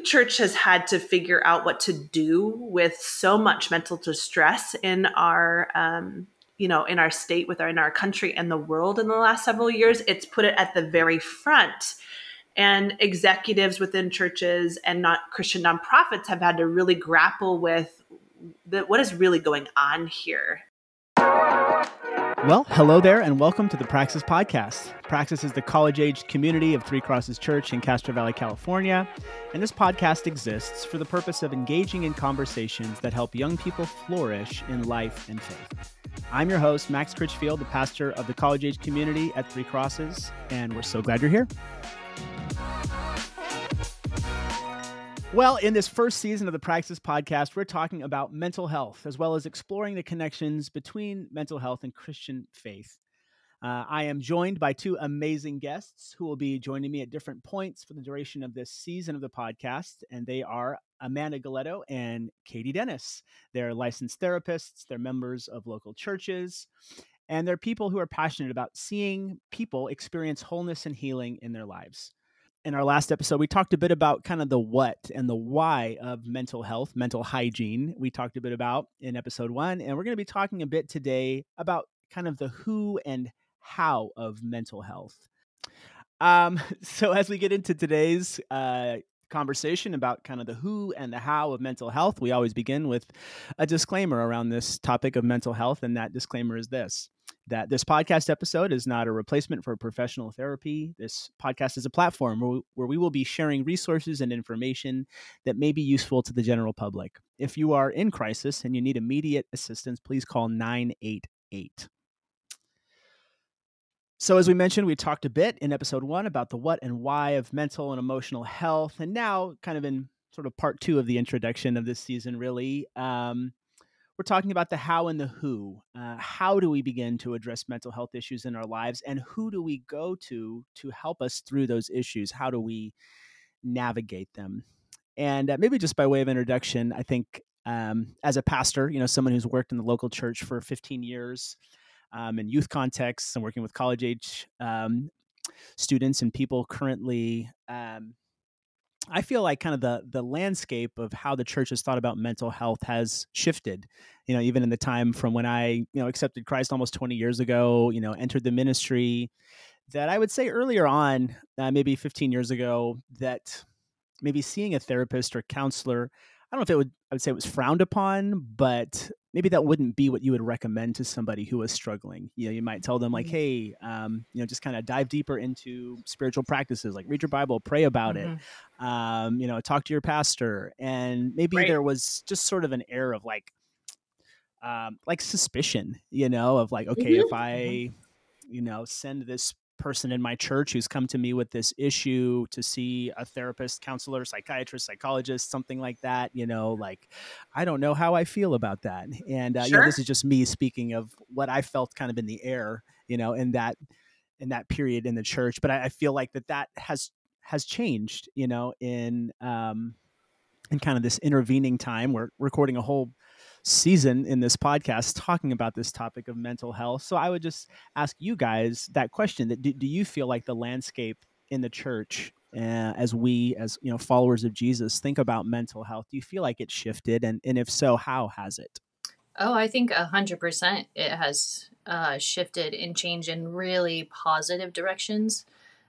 the church has had to figure out what to do with so much mental distress in our um, you know in our state with our in our country and the world in the last several years. It's put it at the very front. And executives within churches and not christian nonprofits have had to really grapple with the, what is really going on here well, hello there, and welcome to the Praxis Podcast. Praxis is the college aged community of Three Crosses Church in Castro Valley, California. And this podcast exists for the purpose of engaging in conversations that help young people flourish in life and faith. I'm your host, Max Critchfield, the pastor of the college age community at Three Crosses, and we're so glad you're here. Well, in this first season of the Praxis podcast, we're talking about mental health as well as exploring the connections between mental health and Christian faith. Uh, I am joined by two amazing guests who will be joining me at different points for the duration of this season of the podcast, and they are Amanda Galetto and Katie Dennis. They're licensed therapists, they're members of local churches, and they're people who are passionate about seeing people experience wholeness and healing in their lives in our last episode, we talked a bit about kind of the what and the why of mental health, mental hygiene. We talked a bit about in episode one, and we're going to be talking a bit today about kind of the who and how of mental health. Um, so, as we get into today's uh, conversation about kind of the who and the how of mental health, we always begin with a disclaimer around this topic of mental health, and that disclaimer is this that this podcast episode is not a replacement for professional therapy. This podcast is a platform where we, will be sharing resources and information that may be useful to the general public. If you are in crisis and you need immediate assistance, please call 988. So, as we mentioned, we talked a bit in episode one about the what and why of mental and emotional health. And now, kind of in sort of part two of the introduction of this season, really, um, we're talking about the how and the who. Uh, how do we begin to address mental health issues in our lives, and who do we go to to help us through those issues? How do we navigate them? And uh, maybe just by way of introduction, I think um, as a pastor, you know, someone who's worked in the local church for 15 years um, in youth contexts and working with college age um, students and people currently um, I feel like kind of the the landscape of how the church has thought about mental health has shifted. You know, even in the time from when I you know accepted Christ almost 20 years ago, you know, entered the ministry. That I would say earlier on, uh, maybe 15 years ago, that maybe seeing a therapist or counselor I don't know if it would I would say it was frowned upon, but maybe that wouldn't be what you would recommend to somebody who was struggling. You know, you might tell them like, mm-hmm. "Hey, um, you know, just kind of dive deeper into spiritual practices, like read your Bible, pray about mm-hmm. it, um, you know, talk to your pastor." And maybe right. there was just sort of an air of like, um, like suspicion, you know, of like, okay, mm-hmm. if I, mm-hmm. you know, send this person in my church who's come to me with this issue to see a therapist, counselor, psychiatrist, psychologist, something like that. You know, like I don't know how I feel about that. And uh, sure. you know, this is just me speaking of what I felt kind of in the air, you know, in that in that period in the church. But I, I feel like that that has has changed, you know, in um, in kind of this intervening time. We're recording a whole season in this podcast talking about this topic of mental health. So I would just ask you guys that question: that do, do you feel like the landscape in the church, uh, as we as you know followers of Jesus, think about mental health? Do you feel like it shifted, and and if so, how has it? Oh, I think a hundred percent it has uh, shifted and changed in really positive directions.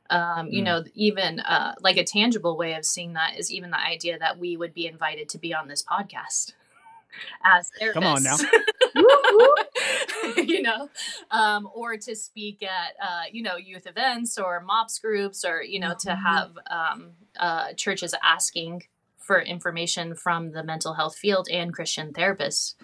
Um, you mm. know, even uh, like a tangible way of seeing that is even the idea that we would be invited to be on this podcast as therapists. Come on now. you know, um, or to speak at, uh, you know, youth events or MOPS groups or, you know, mm-hmm. to have um, uh, churches asking for information from the mental health field and Christian therapists.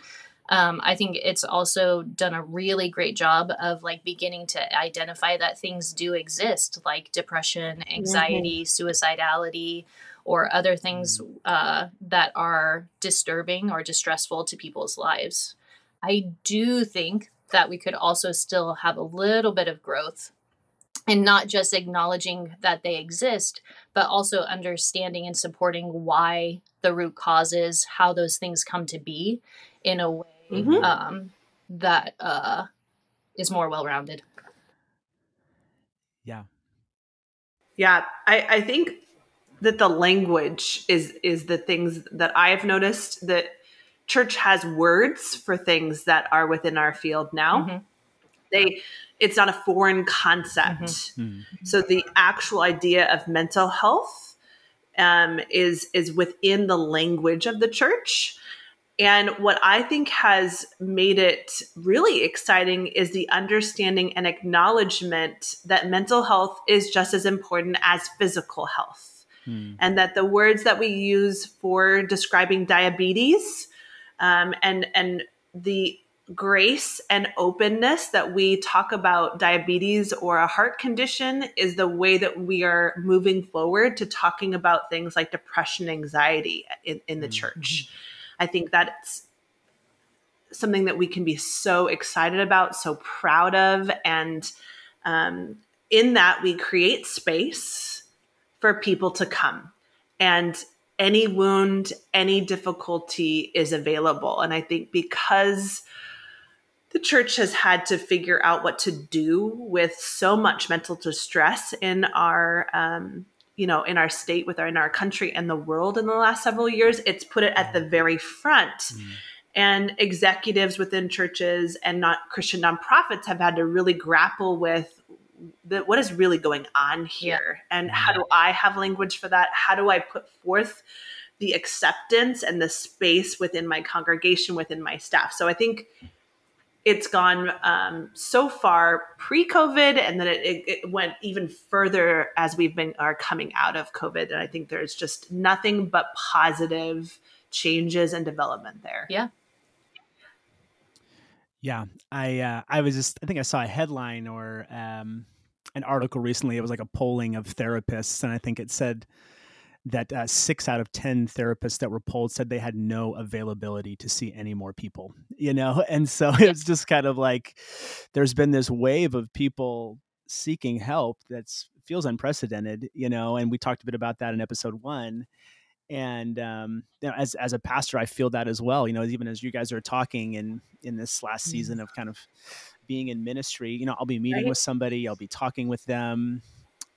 Um, I think it's also done a really great job of like beginning to identify that things do exist, like depression, anxiety, mm-hmm. suicidality, or other things mm. uh, that are disturbing or distressful to people's lives. I do think that we could also still have a little bit of growth and not just acknowledging that they exist, but also understanding and supporting why the root causes, how those things come to be in a way mm-hmm. um, that uh, is more well rounded. Yeah. Yeah. I, I think that the language is is the things that I have noticed that church has words for things that are within our field now. Mm-hmm. They it's not a foreign concept. Mm-hmm. Mm-hmm. So the actual idea of mental health um, is is within the language of the church. And what I think has made it really exciting is the understanding and acknowledgement that mental health is just as important as physical health. Hmm. And that the words that we use for describing diabetes um, and, and the grace and openness that we talk about diabetes or a heart condition is the way that we are moving forward to talking about things like depression, anxiety in, in the mm-hmm. church. I think that's something that we can be so excited about, so proud of. And um, in that, we create space for people to come. And any wound, any difficulty is available. And I think because the church has had to figure out what to do with so much mental distress in our um, you know in our state with our in our country and the world in the last several years it's put it at the very front mm. and executives within churches and not christian nonprofits have had to really grapple with the, what is really going on here yeah. and how do i have language for that how do i put forth the acceptance and the space within my congregation within my staff so i think it's gone um, so far pre-COVID, and then it, it, it, went even further as we've been are coming out of COVID. And I think there's just nothing but positive changes and development there. Yeah. Yeah, I uh, I was just I think I saw a headline or um, an article recently. It was like a polling of therapists, and I think it said that uh, six out of 10 therapists that were polled said they had no availability to see any more people, you know? And so it's just kind of like there's been this wave of people seeking help that feels unprecedented, you know? And we talked a bit about that in episode one. And um, you know, as as a pastor, I feel that as well. You know, even as you guys are talking in in this last mm-hmm. season of kind of being in ministry, you know, I'll be meeting right. with somebody, I'll be talking with them,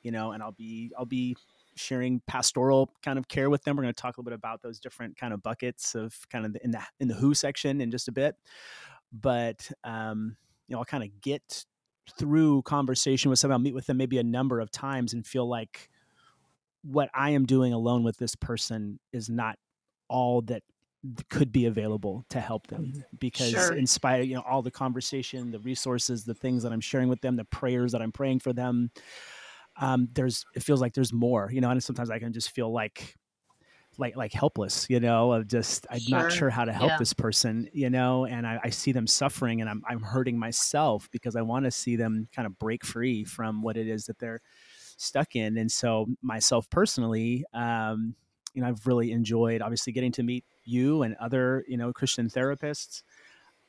you know, and I'll be I'll be sharing pastoral kind of care with them. We're going to talk a little bit about those different kind of buckets of kind of in the in the who section in just a bit. But um, you know, I'll kind of get through conversation with someone, I'll meet with them maybe a number of times and feel like what I am doing alone with this person is not all that could be available to help them mm-hmm. because sure. in spite of you know all the conversation the resources the things that i'm sharing with them the prayers that i'm praying for them um, there's it feels like there's more, you know, and sometimes I can just feel like like like helpless, you know, of just I'm sure. not sure how to help yeah. this person, you know, and I, I, see them suffering and I'm I'm hurting myself because I want to see them kind of break free from what it is that they're stuck in. And so myself personally, um, you know, I've really enjoyed obviously getting to meet you and other, you know, Christian therapists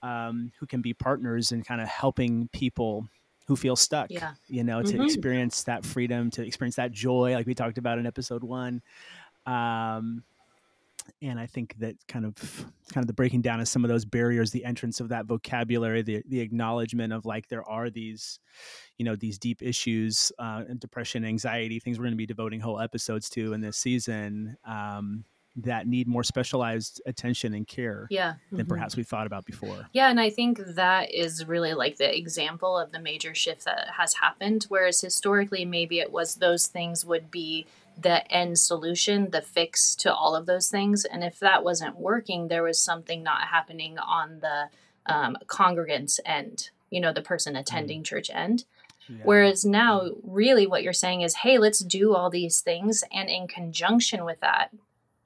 um, who can be partners in kind of helping people who feel stuck yeah. you know to mm-hmm. experience that freedom to experience that joy like we talked about in episode one um, and i think that kind of kind of the breaking down of some of those barriers the entrance of that vocabulary the, the acknowledgement of like there are these you know these deep issues uh, depression anxiety things we're going to be devoting whole episodes to in this season um, that need more specialized attention and care yeah. than mm-hmm. perhaps we thought about before. Yeah, and I think that is really like the example of the major shift that has happened. Whereas historically, maybe it was those things would be the end solution, the fix to all of those things. And if that wasn't working, there was something not happening on the um, congregant's end, you know, the person attending mm. church end. Yeah. Whereas now, really, what you're saying is, hey, let's do all these things. And in conjunction with that,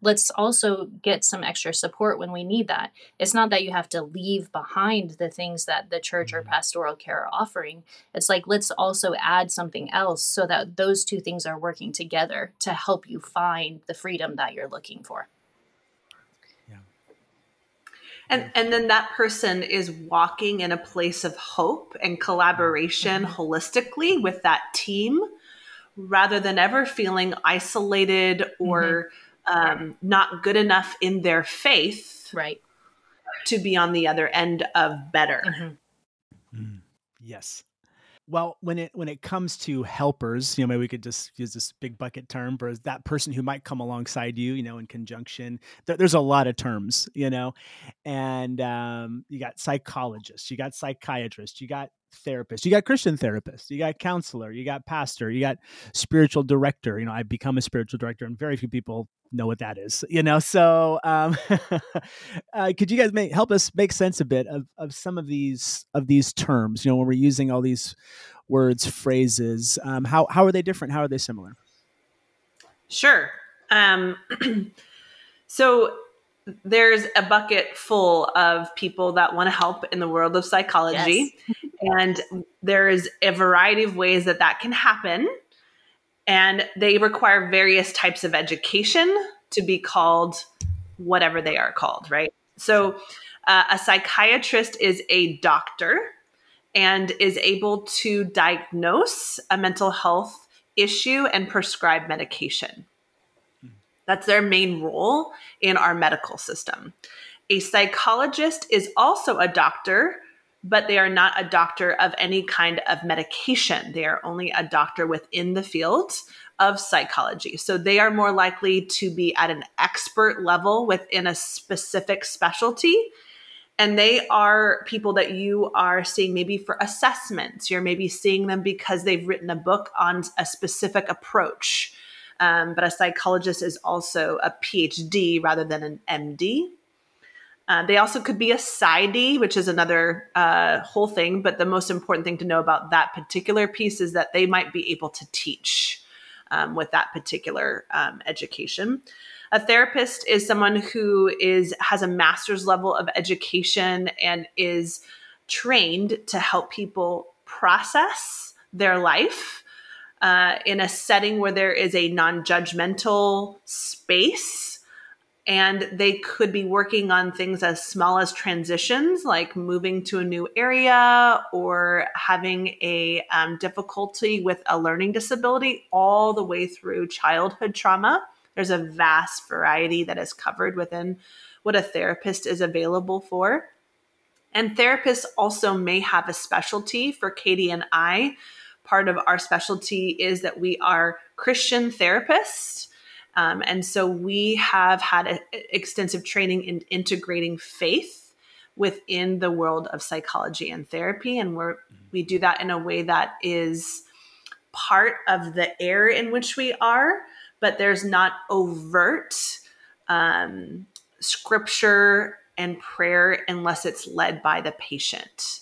let's also get some extra support when we need that. It's not that you have to leave behind the things that the church or mm-hmm. pastoral care are offering. It's like let's also add something else so that those two things are working together to help you find the freedom that you're looking for. Yeah. And and then that person is walking in a place of hope and collaboration mm-hmm. holistically with that team rather than ever feeling isolated or mm-hmm um, not good enough in their faith right to be on the other end of better mm-hmm. mm, yes Well, when it when it comes to helpers, you know, maybe we could just use this big bucket term for that person who might come alongside you, you know, in conjunction. There, there's a lot of terms, you know, and um, you got psychologists, you got psychiatrists, you got therapists, you got Christian therapist. you got counselor, you got pastor, you got spiritual director. You know, I've become a spiritual director, and very few people know what that is. You know, so um, uh, could you guys make, help us make sense a bit of, of some of these of these terms? You know, when we're using all these words, phrases, um, how how are they different? How are they similar? Sure. Um, so there's a bucket full of people that want to help in the world of psychology. Yes. and there's a variety of ways that that can happen. And they require various types of education to be called whatever they are called right? So uh, a psychiatrist is a doctor and is able to diagnose a mental health issue and prescribe medication that's their main role in our medical system. A psychologist is also a doctor, but they are not a doctor of any kind of medication. They are only a doctor within the field of psychology. So they are more likely to be at an expert level within a specific specialty. And they are people that you are seeing maybe for assessments. You're maybe seeing them because they've written a book on a specific approach um, but a psychologist is also a PhD rather than an MD. Uh, they also could be a PsyD, which is another uh, whole thing. But the most important thing to know about that particular piece is that they might be able to teach um, with that particular um, education. A therapist is someone who is has a master's level of education and is trained to help people process their life uh, in a setting where there is a non judgmental space. And they could be working on things as small as transitions, like moving to a new area or having a um, difficulty with a learning disability, all the way through childhood trauma. There's a vast variety that is covered within what a therapist is available for. And therapists also may have a specialty for Katie and I part of our specialty is that we are Christian therapists. Um, and so we have had a, extensive training in integrating faith within the world of psychology and therapy. And we're, we do that in a way that is part of the air in which we are, but there's not overt um, scripture and prayer unless it's led by the patient.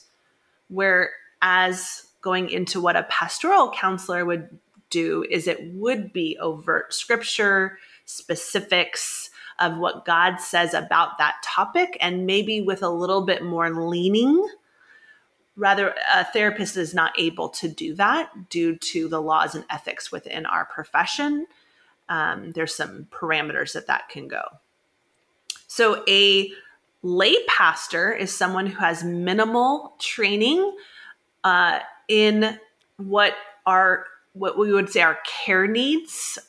Whereas going into what a pastoral counselor would do is it would be overt scripture, specifics of what God says about that topic, and maybe with a little bit more leaning. Rather, a therapist is not able to do that due to the laws and ethics within our profession. Um, there's some parameters that that can go. So, a lay pastor is someone who has minimal training uh, in what our what we would say our care needs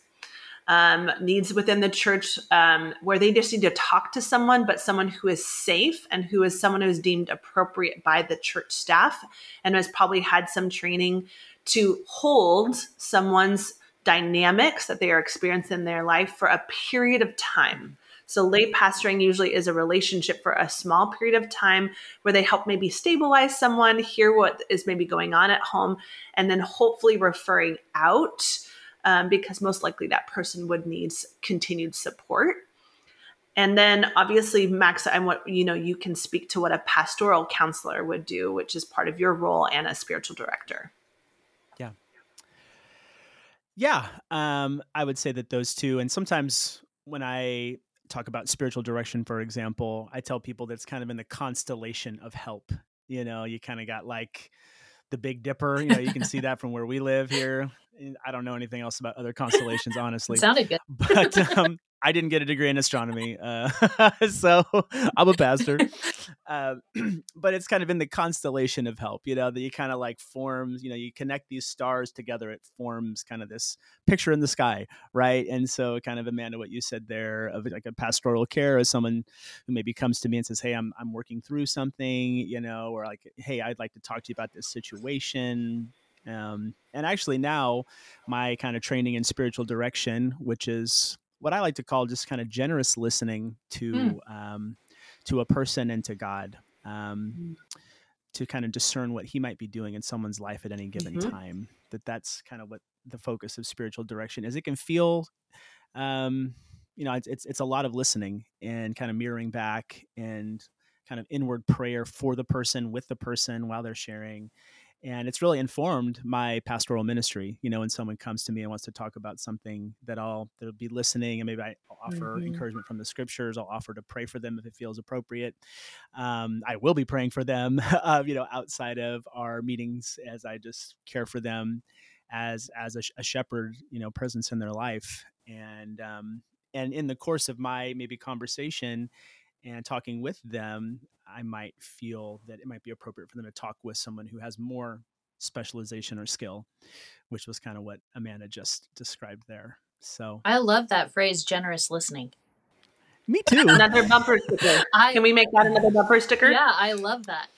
um, needs within the church um, where they just need to talk to someone, but someone who is safe and who is someone who is deemed appropriate by the church staff and has probably had some training to hold someone's dynamics that they are experiencing in their life for a period of time. So, lay pastoring usually is a relationship for a small period of time where they help maybe stabilize someone, hear what is maybe going on at home, and then hopefully referring out um, because most likely that person would need continued support. And then obviously, Max, I'm what you know, you can speak to what a pastoral counselor would do, which is part of your role and a spiritual director. Yeah. Yeah. Um, I would say that those two, and sometimes when I talk about spiritual direction, for example, I tell people that's kind of in the constellation of help. You know, you kind of got like the Big Dipper. You know, you can see that from where we live here. I don't know anything else about other constellations, honestly. It sounded good. but um, I didn't get a degree in astronomy, uh, so I'm a pastor. Uh, but it's kind of in the constellation of help, you know, that you kind of like forms, you know, you connect these stars together. It forms kind of this picture in the sky, right? And so, kind of Amanda, what you said there of like a pastoral care as someone who maybe comes to me and says, "Hey, I'm I'm working through something," you know, or like, "Hey, I'd like to talk to you about this situation." Um, and actually, now my kind of training in spiritual direction, which is what I like to call just kind of generous listening to mm. um, to a person and to God, um, mm. to kind of discern what He might be doing in someone's life at any given mm-hmm. time. That that's kind of what the focus of spiritual direction is. It can feel um, you know, it's, it's, it's a lot of listening and kind of mirroring back and kind of inward prayer for the person with the person while they're sharing and it's really informed my pastoral ministry you know when someone comes to me and wants to talk about something that i'll they'll be listening and maybe i'll offer mm-hmm. encouragement from the scriptures i'll offer to pray for them if it feels appropriate um, i will be praying for them uh, you know outside of our meetings as i just care for them as as a, a shepherd you know presence in their life and um, and in the course of my maybe conversation and talking with them i might feel that it might be appropriate for them to talk with someone who has more specialization or skill which was kind of what amanda just described there. So i love that phrase generous listening. Me too. Another bumper sticker. I, can we make that another bumper sticker? Yeah i love that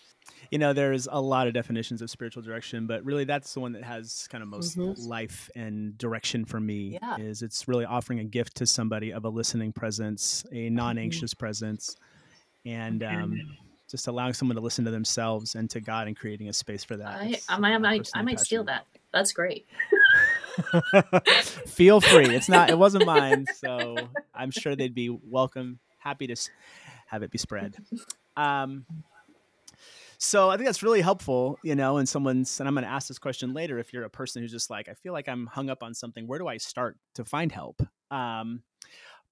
you know there's a lot of definitions of spiritual direction but really that's the one that has kind of most mm-hmm. life and direction for me yeah. is it's really offering a gift to somebody of a listening presence a mm-hmm. non-anxious mm-hmm. presence and um, just allowing someone to listen to themselves and to god and creating a space for that i, I, might, I might, I might steal that that's great feel free it's not it wasn't mine so i'm sure they'd be welcome happy to have it be spread um, so I think that's really helpful, you know, and someone's, and I'm going to ask this question later. If you're a person who's just like, I feel like I'm hung up on something, where do I start to find help? Um,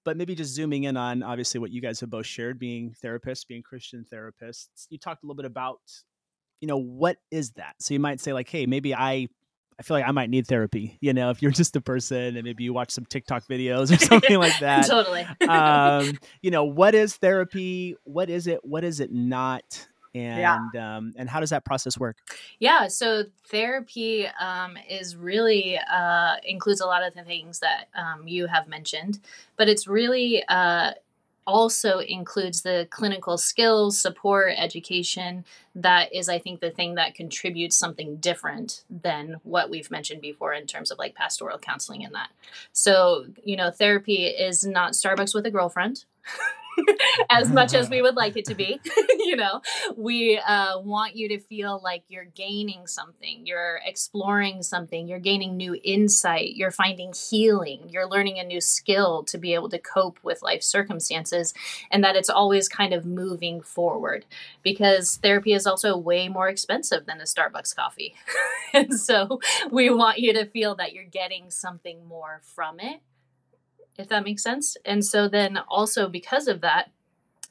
but maybe just zooming in on obviously what you guys have both shared being therapists, being Christian therapists. You talked a little bit about, you know, what is that? So you might say, like, hey, maybe I I feel like I might need therapy, you know, if you're just a person and maybe you watch some TikTok videos or something like that. totally. um, you know, what is therapy? What is it? What is it not? And yeah. um, and how does that process work? Yeah so therapy um, is really uh, includes a lot of the things that um, you have mentioned but it's really uh, also includes the clinical skills support education that is i think the thing that contributes something different than what we've mentioned before in terms of like pastoral counseling and that. So you know therapy is not starbucks with a girlfriend as much as we would like it to be. you know, we uh, want you to feel like you're gaining something, you're exploring something, you're gaining new insight, you're finding healing, you're learning a new skill to be able to cope with life circumstances, and that it's always kind of moving forward because therapy is also way more expensive than a Starbucks coffee. and so we want you to feel that you're getting something more from it if that makes sense. And so then also because of that,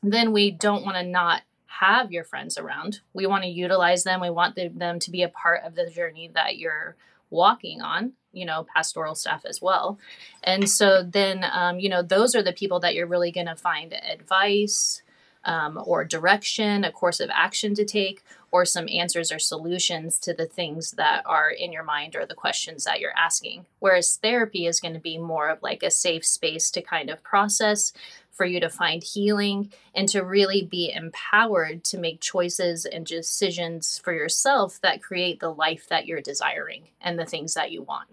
then we don't want to not have your friends around. We want to utilize them. We want them to be a part of the journey that you're walking on, you know, pastoral staff as well. And so then, um, you know, those are the people that you're really going to find advice um, or direction, a course of action to take, or some answers or solutions to the things that are in your mind or the questions that you're asking. Whereas therapy is going to be more of like a safe space to kind of process, for you to find healing, and to really be empowered to make choices and decisions for yourself that create the life that you're desiring and the things that you want.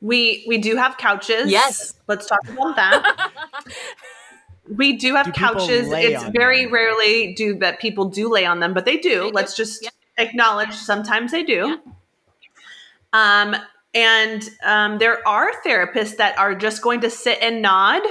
We we do have couches. Yes. Let's talk about that. We do have do couches. It's very them? rarely do that people do lay on them, but they do. They Let's do. just acknowledge sometimes they do. Um, and um, there are therapists that are just going to sit and nod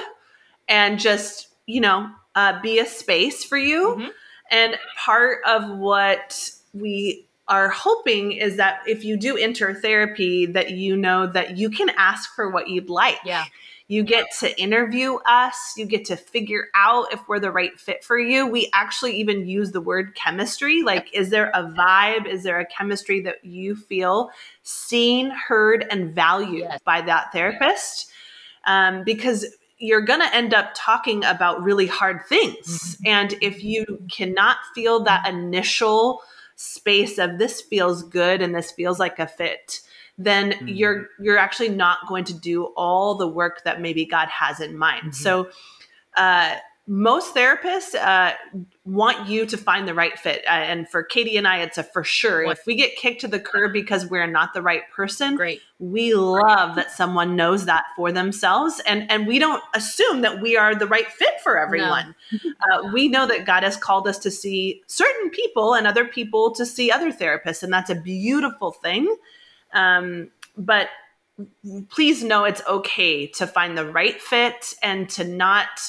and just, you know, uh, be a space for you. Mm-hmm. And part of what we are hoping is that if you do enter therapy, that you know that you can ask for what you'd like. Yeah. You get to interview us. You get to figure out if we're the right fit for you. We actually even use the word chemistry. Like, is there a vibe? Is there a chemistry that you feel seen, heard, and valued yes. by that therapist? Um, because you're going to end up talking about really hard things. Mm-hmm. And if you cannot feel that initial space of this feels good and this feels like a fit, then mm-hmm. you're you're actually not going to do all the work that maybe God has in mind. Mm-hmm. So uh, most therapists uh, want you to find the right fit. Uh, and for Katie and I, it's a for sure. If we get kicked to the curb because we're not the right person, Great. we love that someone knows that for themselves. And, and we don't assume that we are the right fit for everyone. No. uh, we know that God has called us to see certain people and other people to see other therapists. And that's a beautiful thing. Um, but please know it's okay to find the right fit and to not –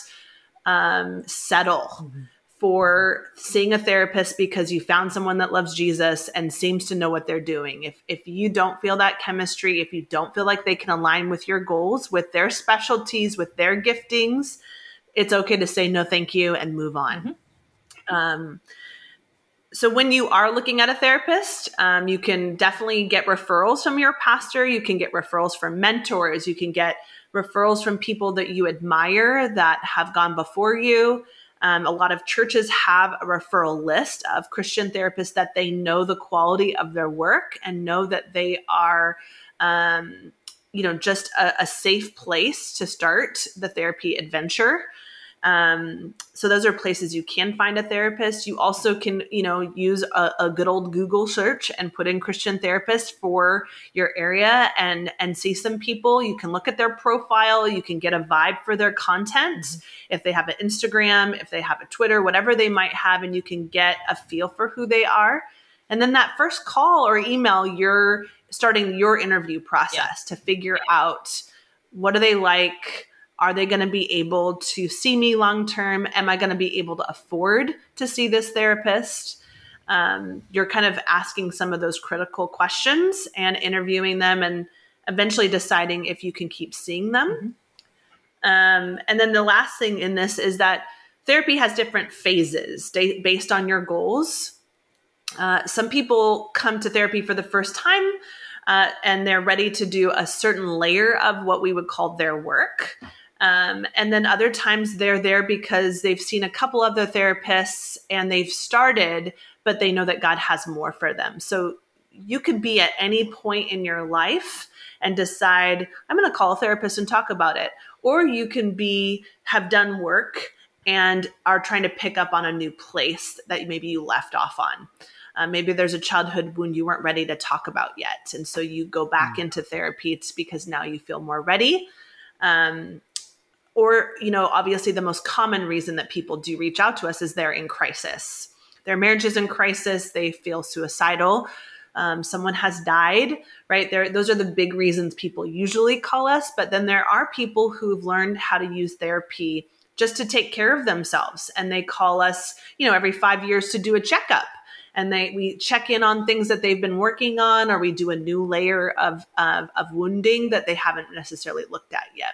um, settle mm-hmm. for seeing a therapist because you found someone that loves Jesus and seems to know what they're doing. If if you don't feel that chemistry, if you don't feel like they can align with your goals, with their specialties, with their giftings, it's okay to say no, thank you, and move on. Mm-hmm. Um, so when you are looking at a therapist um, you can definitely get referrals from your pastor you can get referrals from mentors you can get referrals from people that you admire that have gone before you. Um, a lot of churches have a referral list of Christian therapists that they know the quality of their work and know that they are, um, you know, just a, a safe place to start the therapy adventure. Um, so those are places you can find a therapist. You also can, you know, use a, a, good old Google search and put in Christian therapist for your area and and see some people. You can look at their profile. You can get a vibe for their content. Mm-hmm. If they have an Instagram, if they have a Twitter, whatever they might have, and you can get a feel for who they are. And then that first call or email, you're starting your interview process yeah. to figure out what do they like are they going to be able to see me long term? Am I going to be able to afford to see this therapist? Um, you're kind of asking some of those critical questions and interviewing them and eventually deciding if you can keep seeing them. Mm-hmm. Um, and then the last thing in this is that therapy has different phases based on your goals. Uh, some people come to therapy for the first time uh, and they're ready to do a certain layer of what we would call their work. Um, and then other times they're there because they've seen a couple other therapists and they've started, but they know that God has more for them. So you could be at any point in your life and decide, I'm going to call a therapist and talk about it. Or you can be, have done work and are trying to pick up on a new place that maybe you left off on. Uh, maybe there's a childhood wound you weren't ready to talk about yet. And so you go back mm. into therapy. It's because now you feel more ready. Um, or you know obviously the most common reason that people do reach out to us is they're in crisis. Their marriage is in crisis. They feel suicidal. Um, someone has died right? There those are the big reasons people usually call us. But then there are people who've learned how to use therapy just to take care of themselves. And they call us you know every five years to do a checkup. And they we check in on things that they've been working on or we do a new layer of, of, of wounding that they haven't necessarily looked at yet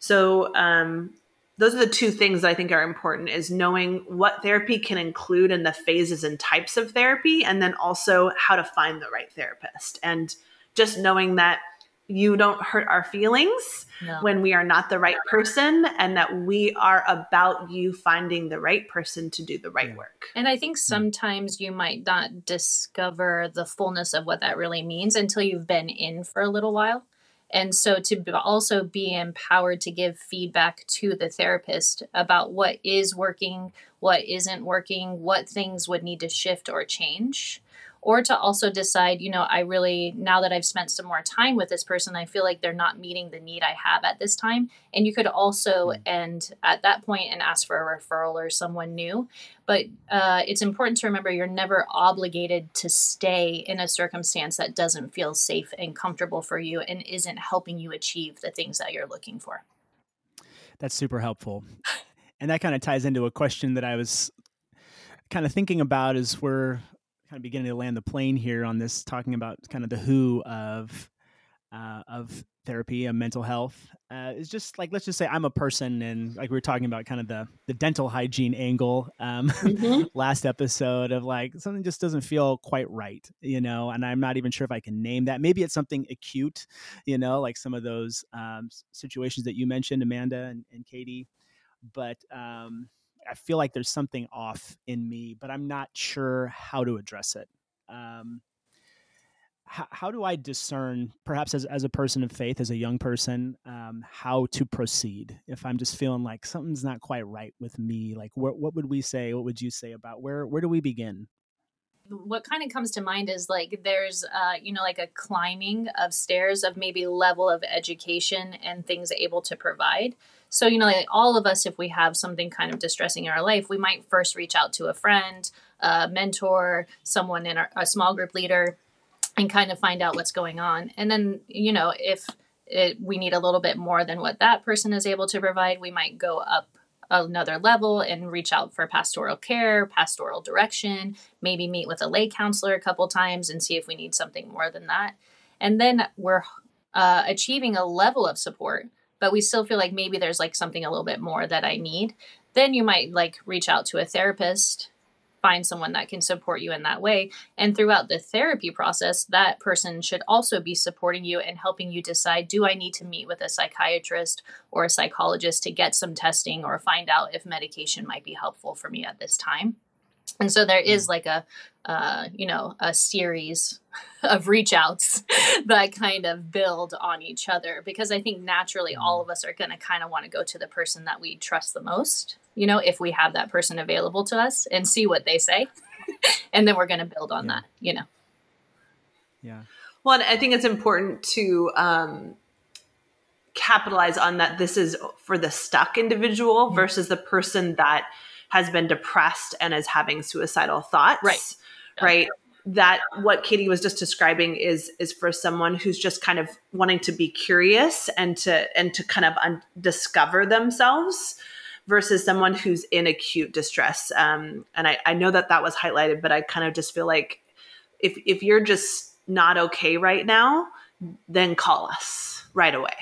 so um, those are the two things that I think are important is knowing what therapy can include in the phases and types of therapy, and then also how to find the right therapist. And just knowing that you don't hurt our feelings no. when we are not the right person and that we are about you finding the right person to do the right work. And I think sometimes you might not discover the fullness of what that really means until you've been in for a little while. And so to also be empowered to give feedback to the therapist about what is working, what isn't working, what things would need to shift or change or to also decide, you know, I really, now that I've spent some more time with this person, I feel like they're not meeting the need I have at this time. And you could also hmm. end at that point and ask for a referral or someone new. But uh, it's important to remember you're never obligated to stay in a circumstance that doesn't feel safe and comfortable for you and isn't helping you achieve the things that you're looking for. That's super helpful. And that kind of ties into a question that I was kind of thinking about as we're kind of beginning to land the plane here on this, talking about kind of the who of uh, of therapy and mental health. Uh, is just like let's just say I'm a person, and like we were talking about kind of the the dental hygiene angle um, mm-hmm. last episode of like something just doesn't feel quite right, you know, and I'm not even sure if I can name that. Maybe it's something acute, you know, like some of those um, situations that you mentioned, Amanda and, and Katie, but. Um, I feel like there's something off in me, but I'm not sure how to address it. Um, how, how do I discern, perhaps as, as a person of faith, as a young person, um, how to proceed if I'm just feeling like something's not quite right with me? Like, what what would we say? What would you say about where where do we begin? What kind of comes to mind is like there's uh, you know like a climbing of stairs of maybe level of education and things able to provide. So you know like all of us if we have something kind of distressing in our life we might first reach out to a friend a mentor someone in our, a small group leader and kind of find out what's going on. And then you know if it, we need a little bit more than what that person is able to provide we might go up another level and reach out for pastoral care, pastoral direction, maybe meet with a lay counselor a couple times and see if we need something more than that. And then we're uh, achieving a level of support, but we still feel like maybe there's like something a little bit more that I need. Then you might like reach out to a therapist find someone that can support you in that way. And throughout the therapy process, that person should also be supporting you and helping you decide do I need to meet with a psychiatrist or a psychologist to get some testing or find out if medication might be helpful for me at this time? And so there is like a, uh, you know, a series of reach outs that kind of build on each other because I think naturally all of us are going to kind of want to go to the person that we trust the most you know, if we have that person available to us and see what they say. and then we're going to build on yeah. that, you know. Yeah. Well, I think it's important to um, capitalize on that this is for the stuck individual mm-hmm. versus the person that has been depressed and is having suicidal thoughts. Right. Right. That what Katie was just describing is is for someone who's just kind of wanting to be curious and to and to kind of un- discover themselves versus someone who's in acute distress. Um, and I, I know that that was highlighted, but I kind of just feel like if if you're just not okay right now, then call us right away.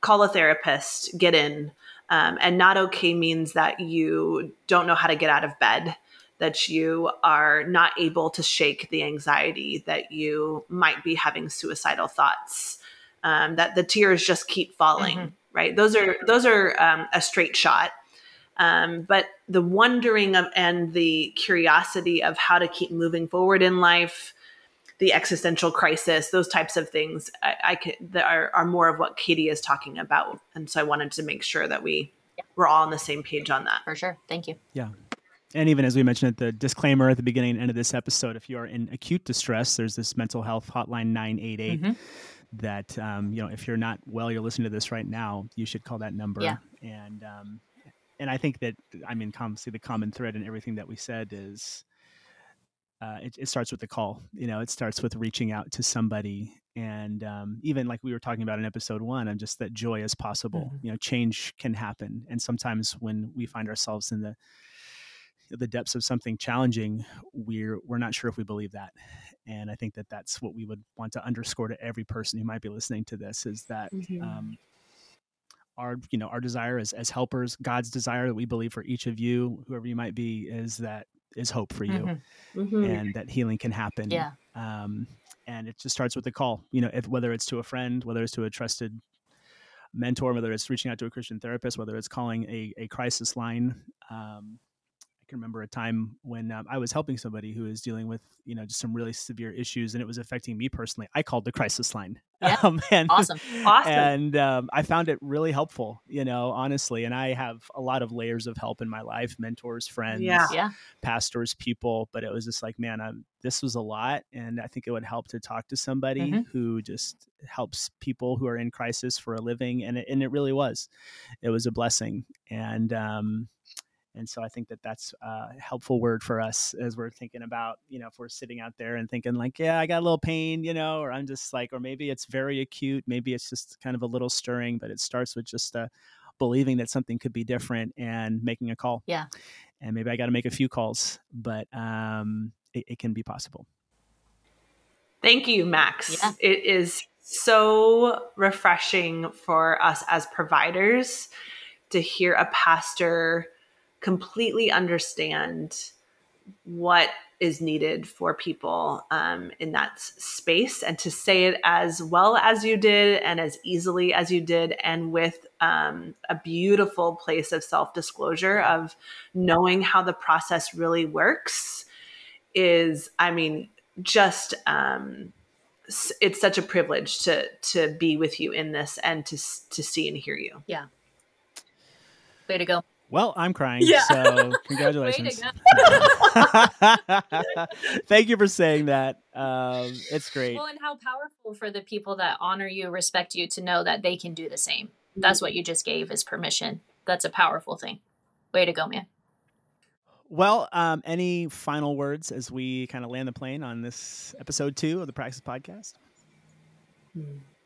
Call a therapist, get in. Um, and not okay means that you don't know how to get out of bed, that you are not able to shake the anxiety, that you might be having suicidal thoughts, um, that the tears just keep falling. Mm-hmm. Right? Those are those are um, a straight shot. Um, but the wondering of and the curiosity of how to keep moving forward in life, the existential crisis, those types of things, I, I could, are, are more of what Katie is talking about. And so I wanted to make sure that we yeah. we're all on the same page on that. For sure. Thank you. Yeah. And even as we mentioned at the disclaimer at the beginning and end of this episode, if you are in acute distress, there's this mental health hotline 988 mm-hmm. that, um, you know, if you're not well, you're listening to this right now, you should call that number. Yeah. And, um, and I think that I mean, com- see the common thread in everything that we said is uh, it, it, starts with the call. You know, it starts with reaching out to somebody, and um, even like we were talking about in episode one, and just that joy is possible. Mm-hmm. You know, change can happen, and sometimes when we find ourselves in the the depths of something challenging, we're we're not sure if we believe that, and I think that that's what we would want to underscore to every person who might be listening to this is that. Mm-hmm. Um, our you know our desire as, as helpers god's desire that we believe for each of you whoever you might be is that is hope for you mm-hmm. Mm-hmm. and that healing can happen yeah um, and it just starts with the call you know if, whether it's to a friend whether it's to a trusted mentor whether it's reaching out to a christian therapist whether it's calling a, a crisis line um, can remember a time when um, I was helping somebody who was dealing with, you know, just some really severe issues, and it was affecting me personally. I called the crisis line. Yeah. Um, and, awesome. Awesome. And um, I found it really helpful, you know, honestly. And I have a lot of layers of help in my life: mentors, friends, yeah. Yeah. pastors, people. But it was just like, man, I'm, this was a lot, and I think it would help to talk to somebody mm-hmm. who just helps people who are in crisis for a living, and it, and it really was. It was a blessing, and um, and so I think that that's a helpful word for us as we're thinking about, you know, if we're sitting out there and thinking like, yeah, I got a little pain, you know, or I'm just like, or maybe it's very acute, maybe it's just kind of a little stirring, but it starts with just uh, believing that something could be different and making a call. Yeah. And maybe I got to make a few calls, but um, it, it can be possible. Thank you, Max. Yeah. It is so refreshing for us as providers to hear a pastor completely understand what is needed for people um, in that space and to say it as well as you did and as easily as you did and with um, a beautiful place of self-disclosure of knowing how the process really works is i mean just um, it's such a privilege to to be with you in this and to to see and hear you. Yeah. Way to go. Well, I'm crying. Yeah. So congratulations. Thank you for saying that. Um, it's great. Well, and how powerful for the people that honor you, respect you, to know that they can do the same. That's what you just gave as permission. That's a powerful thing. Way to go, man. Well, um, any final words as we kind of land the plane on this episode two of the Praxis Podcast?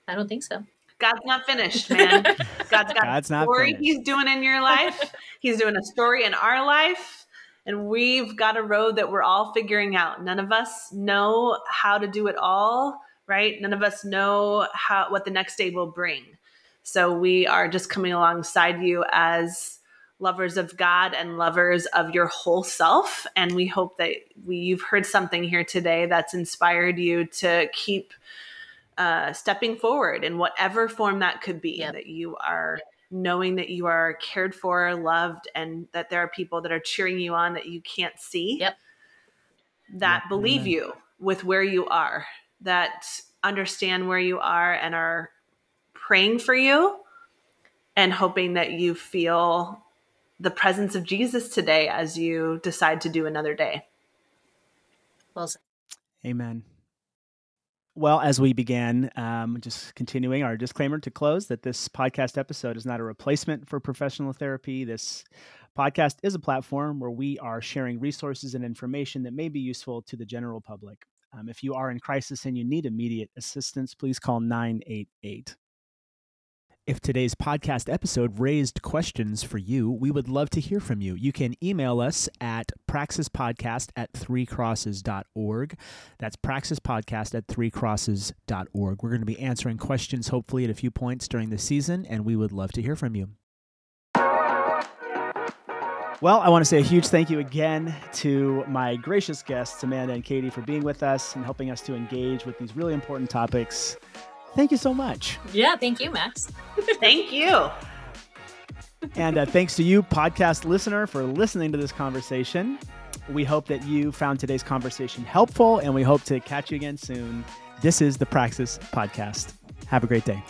I don't think so. God's not finished, man. God's got God's a story He's doing in your life. He's doing a story in our life. And we've got a road that we're all figuring out. None of us know how to do it all, right? None of us know how what the next day will bring. So we are just coming alongside you as lovers of God and lovers of your whole self. And we hope that we, you've heard something here today that's inspired you to keep uh, stepping forward in whatever form that could be, yep. that you are knowing that you are cared for, loved, and that there are people that are cheering you on that you can't see. Yep. That yep. believe you with where you are, that understand where you are and are praying for you and hoping that you feel the presence of Jesus today as you decide to do another day. Well said. Amen. Well, as we began, um, just continuing our disclaimer to close that this podcast episode is not a replacement for professional therapy. This podcast is a platform where we are sharing resources and information that may be useful to the general public. Um, if you are in crisis and you need immediate assistance, please call 988. If today's podcast episode raised questions for you, we would love to hear from you. You can email us at praxispodcast at threecrosses.org. That's praxispodcast at threecrosses.org. We're going to be answering questions hopefully at a few points during the season, and we would love to hear from you. Well, I want to say a huge thank you again to my gracious guests, Amanda and Katie, for being with us and helping us to engage with these really important topics. Thank you so much. Yeah, thank you, Max. thank you. And uh, thanks to you, podcast listener, for listening to this conversation. We hope that you found today's conversation helpful, and we hope to catch you again soon. This is the Praxis Podcast. Have a great day.